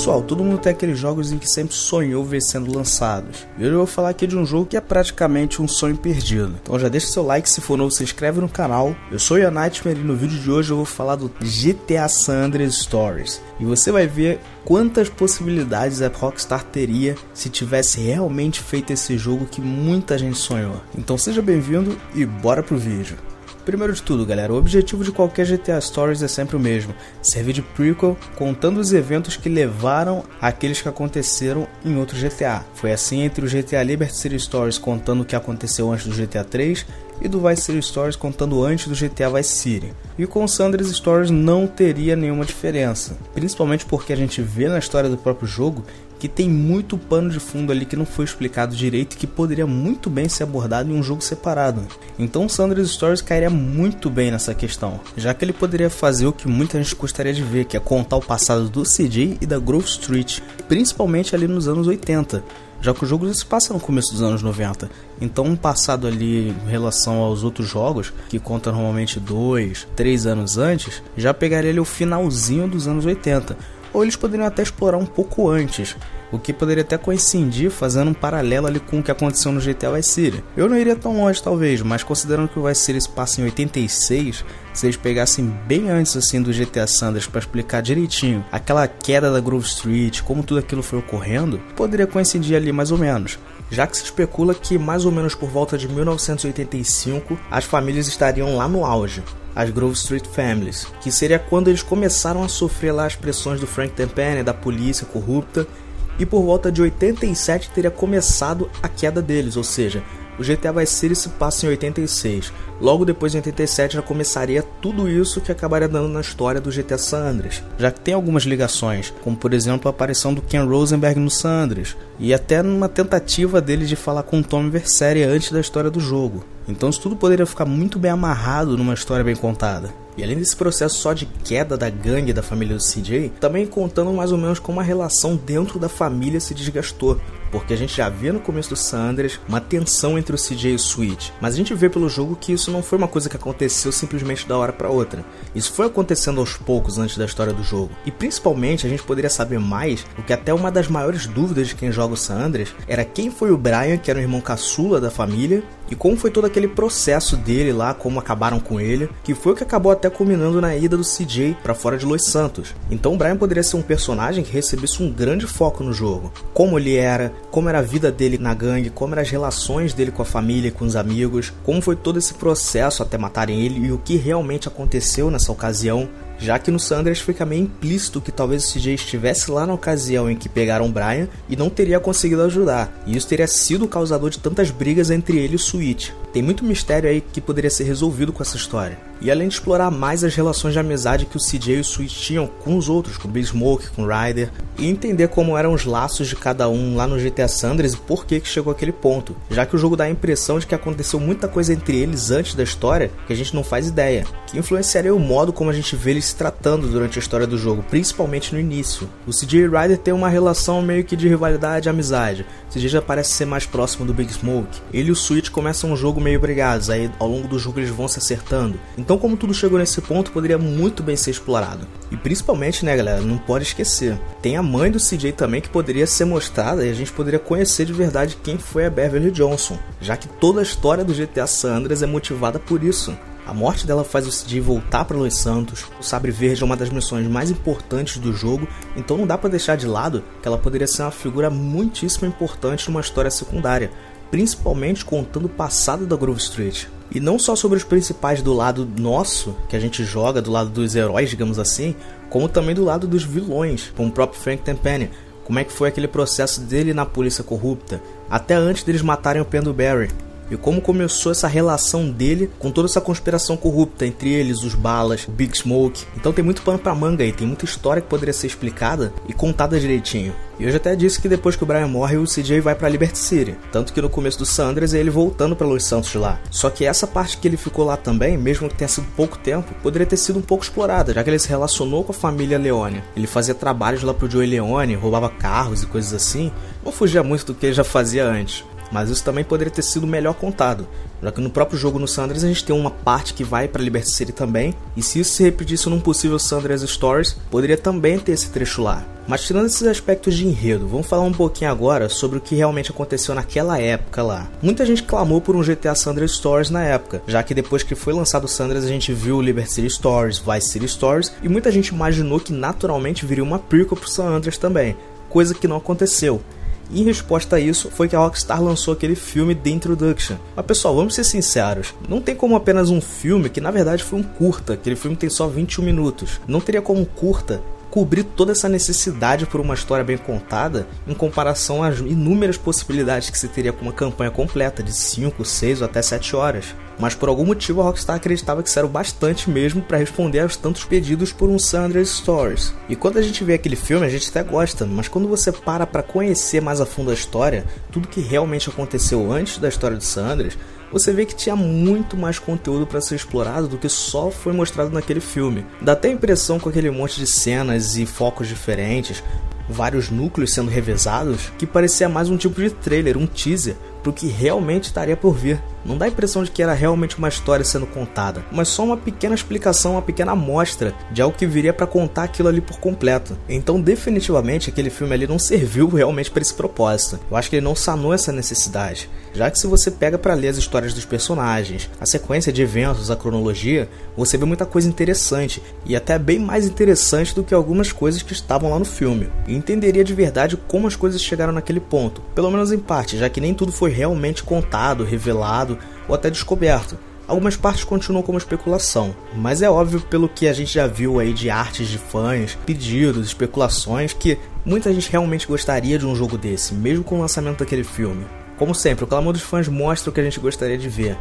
Pessoal, todo mundo tem aqueles jogos em que sempre sonhou ver sendo lançados. Eu vou falar aqui de um jogo que é praticamente um sonho perdido. Então já deixa seu like, se for novo, se inscreve no canal. Eu sou o Nightmare e no vídeo de hoje eu vou falar do GTA San Andreas Stories. E você vai ver quantas possibilidades a Rockstar teria se tivesse realmente feito esse jogo que muita gente sonhou. Então seja bem-vindo e bora pro vídeo. Primeiro de tudo, galera, o objetivo de qualquer GTA Stories é sempre o mesmo: servir de prequel, contando os eventos que levaram àqueles que aconteceram em outro GTA. Foi assim entre o GTA Liberty City Stories contando o que aconteceu antes do GTA 3 e do Vice City Stories contando antes do GTA Vice City. E com Sanders Stories não teria nenhuma diferença, principalmente porque a gente vê na história do próprio jogo que tem muito pano de fundo ali que não foi explicado direito e que poderia muito bem ser abordado em um jogo separado. Então Sanders Stories cairia muito bem nessa questão, já que ele poderia fazer o que muita gente gostaria de ver, que é contar o passado do CJ e da Grove Street, principalmente ali nos anos 80 já que o jogo se passa no começo dos anos 90. Então, um passado ali em relação aos outros jogos, que conta normalmente dois, três anos antes, já pegaria ali o finalzinho dos anos 80 ou eles poderiam até explorar um pouco antes, o que poderia até coincidir fazendo um paralelo ali com o que aconteceu no GTA Vice City. Eu não iria tão longe talvez, mas considerando que o Vice City se passa em 86, se eles pegassem bem antes assim do GTA Sanders para explicar direitinho aquela queda da Grove Street, como tudo aquilo foi ocorrendo, poderia coincidir ali mais ou menos já que se especula que mais ou menos por volta de 1985 as famílias estariam lá no auge as Grove Street Families, que seria quando eles começaram a sofrer lá as pressões do Frank Tempene, da polícia corrupta, e por volta de 87 teria começado a queda deles, ou seja, o GTA Vice City se passa em 86. Logo depois, em 87, já começaria tudo isso que acabaria dando na história do GTA San Andreas, já que tem algumas ligações, como por exemplo a aparição do Ken Rosenberg no San Andreas, e até numa tentativa dele de falar com Tommy Verceria antes da história do jogo. Então isso tudo poderia ficar muito bem amarrado numa história bem contada. E além desse processo só de queda da gangue da família do CJ, também contando mais ou menos como a relação dentro da família se desgastou porque a gente já vê no começo do Sanders uma tensão entre o CJ e o Switch, mas a gente vê pelo jogo que isso não foi uma coisa que aconteceu simplesmente da hora para outra. Isso foi acontecendo aos poucos antes da história do jogo. E principalmente a gente poderia saber mais, o que até uma das maiores dúvidas de quem joga o Sanders era quem foi o Brian, que era o irmão caçula da família, e como foi todo aquele processo dele lá, como acabaram com ele, que foi o que acabou até culminando na ida do CJ para fora de Los Santos. Então o Brian poderia ser um personagem que recebesse um grande foco no jogo. Como ele era, como era a vida dele na gangue, como eram as relações dele com a família com os amigos, como foi todo esse processo até matarem ele e o que realmente aconteceu nessa ocasião já que no Sanders fica meio implícito que talvez o CJ estivesse lá na ocasião em que pegaram Brian e não teria conseguido ajudar, e isso teria sido o causador de tantas brigas entre ele e o Switch. Tem muito mistério aí que poderia ser resolvido com essa história. E além de explorar mais as relações de amizade que o CJ e o Switch tinham com os outros, com o Big Smoke, com o Ryder, e entender como eram os laços de cada um lá no GTA Sanders e por que, que chegou àquele ponto, já que o jogo dá a impressão de que aconteceu muita coisa entre eles antes da história que a gente não faz ideia, que influenciaria o modo como a gente vê eles se tratando durante a história do jogo, principalmente no início. O CJ Ryder têm uma relação meio que de rivalidade e amizade, o CJ já parece ser mais próximo do Big Smoke, ele e o Switch começam um jogo meio brigados, aí ao longo do jogo eles vão se acertando, então como tudo chegou nesse ponto, poderia muito bem ser explorado. E principalmente, né galera, não pode esquecer, tem a mãe do CJ também que poderia ser mostrada e a gente poderia conhecer de verdade quem foi a Beverly Johnson, já que toda a história do GTA San Andreas é motivada por isso. A morte dela faz o CJ voltar para Los Santos. O Sabre Verde é uma das missões mais importantes do jogo, então não dá para deixar de lado que ela poderia ser uma figura muitíssimo importante numa história secundária, principalmente contando o passado da Grove Street. E não só sobre os principais do lado nosso, que a gente joga, do lado dos heróis, digamos assim, como também do lado dos vilões, como o próprio Frank Tempene. Como é que foi aquele processo dele na polícia corrupta, até antes deles matarem o Pendlebury e como começou essa relação dele com toda essa conspiração corrupta entre eles, os balas, o Big Smoke. Então tem muito pano pra manga aí, tem muita história que poderia ser explicada e contada direitinho. E eu já até disse que depois que o Brian morre, o CJ vai para Liberty City. Tanto que no começo do Sanders é ele voltando para Los Santos lá. Só que essa parte que ele ficou lá também, mesmo que tenha sido pouco tempo, poderia ter sido um pouco explorada, já que ele se relacionou com a família Leone. Ele fazia trabalhos lá pro Joey Leone, roubava carros e coisas assim. Não fugia muito do que ele já fazia antes. Mas isso também poderia ter sido melhor contado, já que no próprio jogo no Sanders a gente tem uma parte que vai para Liberty City também, e se isso se repetisse num possível Sanders Stories, poderia também ter esse trecho lá. Mas tirando esses aspectos de enredo, vamos falar um pouquinho agora sobre o que realmente aconteceu naquela época lá. Muita gente clamou por um GTA Sanders Stories na época, já que depois que foi lançado o Sanders a gente viu o Liberty City Stories, Vice City Stories, e muita gente imaginou que naturalmente viria uma prequel pro San Andreas também, coisa que não aconteceu. Em resposta a isso, foi que a Rockstar lançou aquele filme The Introduction. Mas pessoal, vamos ser sinceros, não tem como apenas um filme, que na verdade foi um curta, aquele filme tem só 21 minutos. Não teria como um curta cobrir toda essa necessidade por uma história bem contada em comparação às inúmeras possibilidades que se teria com uma campanha completa de 5, 6 ou até 7 horas. Mas por algum motivo a Rockstar acreditava que isso era o bastante mesmo para responder aos tantos pedidos por um Sanders Stories. E quando a gente vê aquele filme, a gente até gosta, mas quando você para para conhecer mais a fundo a história, tudo que realmente aconteceu antes da história de Sanders, você vê que tinha muito mais conteúdo para ser explorado do que só foi mostrado naquele filme. Dá até a impressão com aquele monte de cenas e focos diferentes, vários núcleos sendo revezados, que parecia mais um tipo de trailer, um teaser, pro que realmente estaria por vir. Não dá a impressão de que era realmente uma história sendo contada, mas só uma pequena explicação, uma pequena amostra de algo que viria para contar aquilo ali por completo. Então, definitivamente, aquele filme ali não serviu realmente para esse propósito. Eu acho que ele não sanou essa necessidade, já que se você pega para ler as histórias dos personagens, a sequência de eventos, a cronologia, você vê muita coisa interessante e até bem mais interessante do que algumas coisas que estavam lá no filme. E entenderia de verdade como as coisas chegaram naquele ponto, pelo menos em parte, já que nem tudo foi realmente contado, revelado ou até descoberto. Algumas partes continuam como especulação, mas é óbvio pelo que a gente já viu aí de artes de fãs, pedidos, especulações que muita gente realmente gostaria de um jogo desse, mesmo com o lançamento daquele filme. Como sempre, o clamor dos fãs mostra o que a gente gostaria de ver.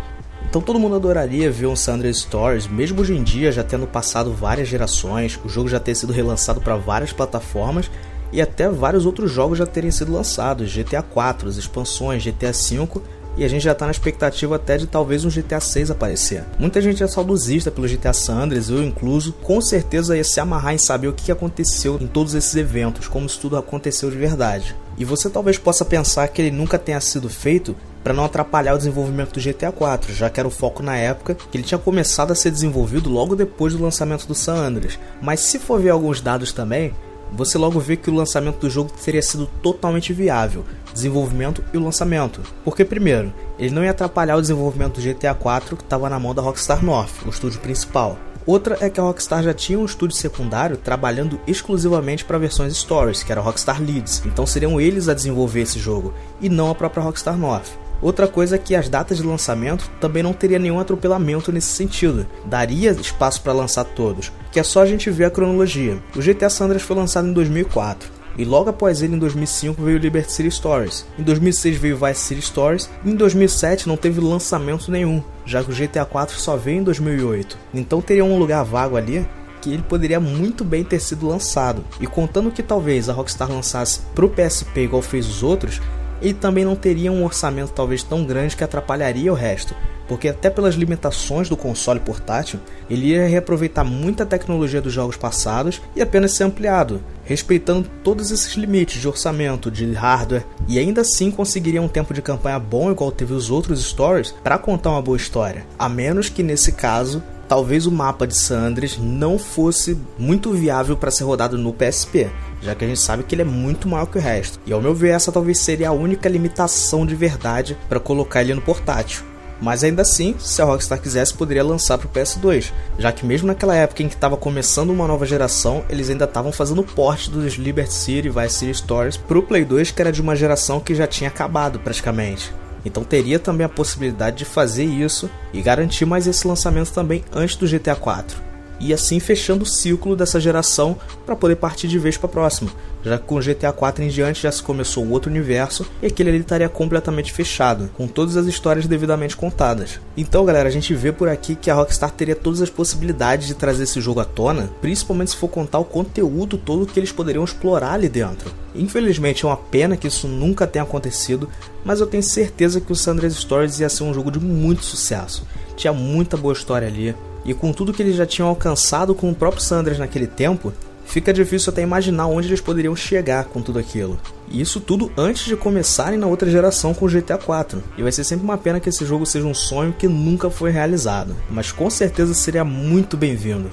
Então todo mundo adoraria ver um Sandra Stories, mesmo hoje em dia já tendo passado várias gerações, o jogo já ter sido relançado para várias plataformas e até vários outros jogos já terem sido lançados, GTA 4, as expansões, GTA 5 e a gente já tá na expectativa até de talvez um GTA 6 aparecer. Muita gente é saudosista pelo GTA Sanders, eu incluso, com certeza ia se amarrar em saber o que aconteceu em todos esses eventos, como isso tudo aconteceu de verdade. E você talvez possa pensar que ele nunca tenha sido feito para não atrapalhar o desenvolvimento do GTA 4, já que era o foco na época que ele tinha começado a ser desenvolvido logo depois do lançamento do San Andreas. Mas se for ver alguns dados também, você logo vê que o lançamento do jogo teria sido totalmente viável, desenvolvimento e lançamento. Porque primeiro, ele não ia atrapalhar o desenvolvimento do GTA 4 que estava na mão da Rockstar North, o estúdio principal. Outra é que a Rockstar já tinha um estúdio secundário trabalhando exclusivamente para versões Stories, que era a Rockstar Leeds, então seriam eles a desenvolver esse jogo, e não a própria Rockstar North. Outra coisa é que as datas de lançamento também não teria nenhum atropelamento nesse sentido, daria espaço para lançar todos, que é só a gente ver a cronologia. O GTA San Andreas foi lançado em 2004, e logo após ele, em 2005, veio Liberty City Stories. Em 2006 veio Vice City Stories. E em 2007 não teve lançamento nenhum, já que o GTA 4 só veio em 2008. Então teria um lugar vago ali que ele poderia muito bem ter sido lançado. E contando que talvez a Rockstar lançasse pro PSP igual fez os outros, ele também não teria um orçamento talvez tão grande que atrapalharia o resto, porque até pelas limitações do console portátil, ele ia reaproveitar muita tecnologia dos jogos passados e apenas ser ampliado, respeitando todos esses limites de orçamento, de hardware, e ainda assim conseguiria um tempo de campanha bom igual teve os outros stories para contar uma boa história, a menos que nesse caso talvez o mapa de Sandres não fosse muito viável para ser rodado no PSP, já que a gente sabe que ele é muito maior que o resto. E ao meu ver, essa talvez seria a única limitação de verdade para colocar ele no portátil. Mas ainda assim, se a Rockstar quisesse, poderia lançar para o PS2, já que mesmo naquela época em que estava começando uma nova geração, eles ainda estavam fazendo porte dos Liberty City e Vice City Stories para o Play 2, que era de uma geração que já tinha acabado praticamente. Então teria também a possibilidade de fazer isso e garantir mais esse lançamento também antes do GTA 4 e assim fechando o ciclo dessa geração para poder partir de vez para a próxima, já com GTA 4 em diante já se começou outro universo e aquele ali estaria completamente fechado, com todas as histórias devidamente contadas. Então, galera, a gente vê por aqui que a Rockstar teria todas as possibilidades de trazer esse jogo à tona, principalmente se for contar o conteúdo todo que eles poderiam explorar ali dentro. Infelizmente é uma pena que isso nunca tenha acontecido, mas eu tenho certeza que o Sanders Stories ia ser um jogo de muito sucesso. Tinha muita boa história ali, e com tudo que eles já tinham alcançado com o próprio Sanders naquele tempo, fica difícil até imaginar onde eles poderiam chegar com tudo aquilo. E isso tudo antes de começarem na outra geração com o GTA 4. E vai ser sempre uma pena que esse jogo seja um sonho que nunca foi realizado, mas com certeza seria muito bem-vindo.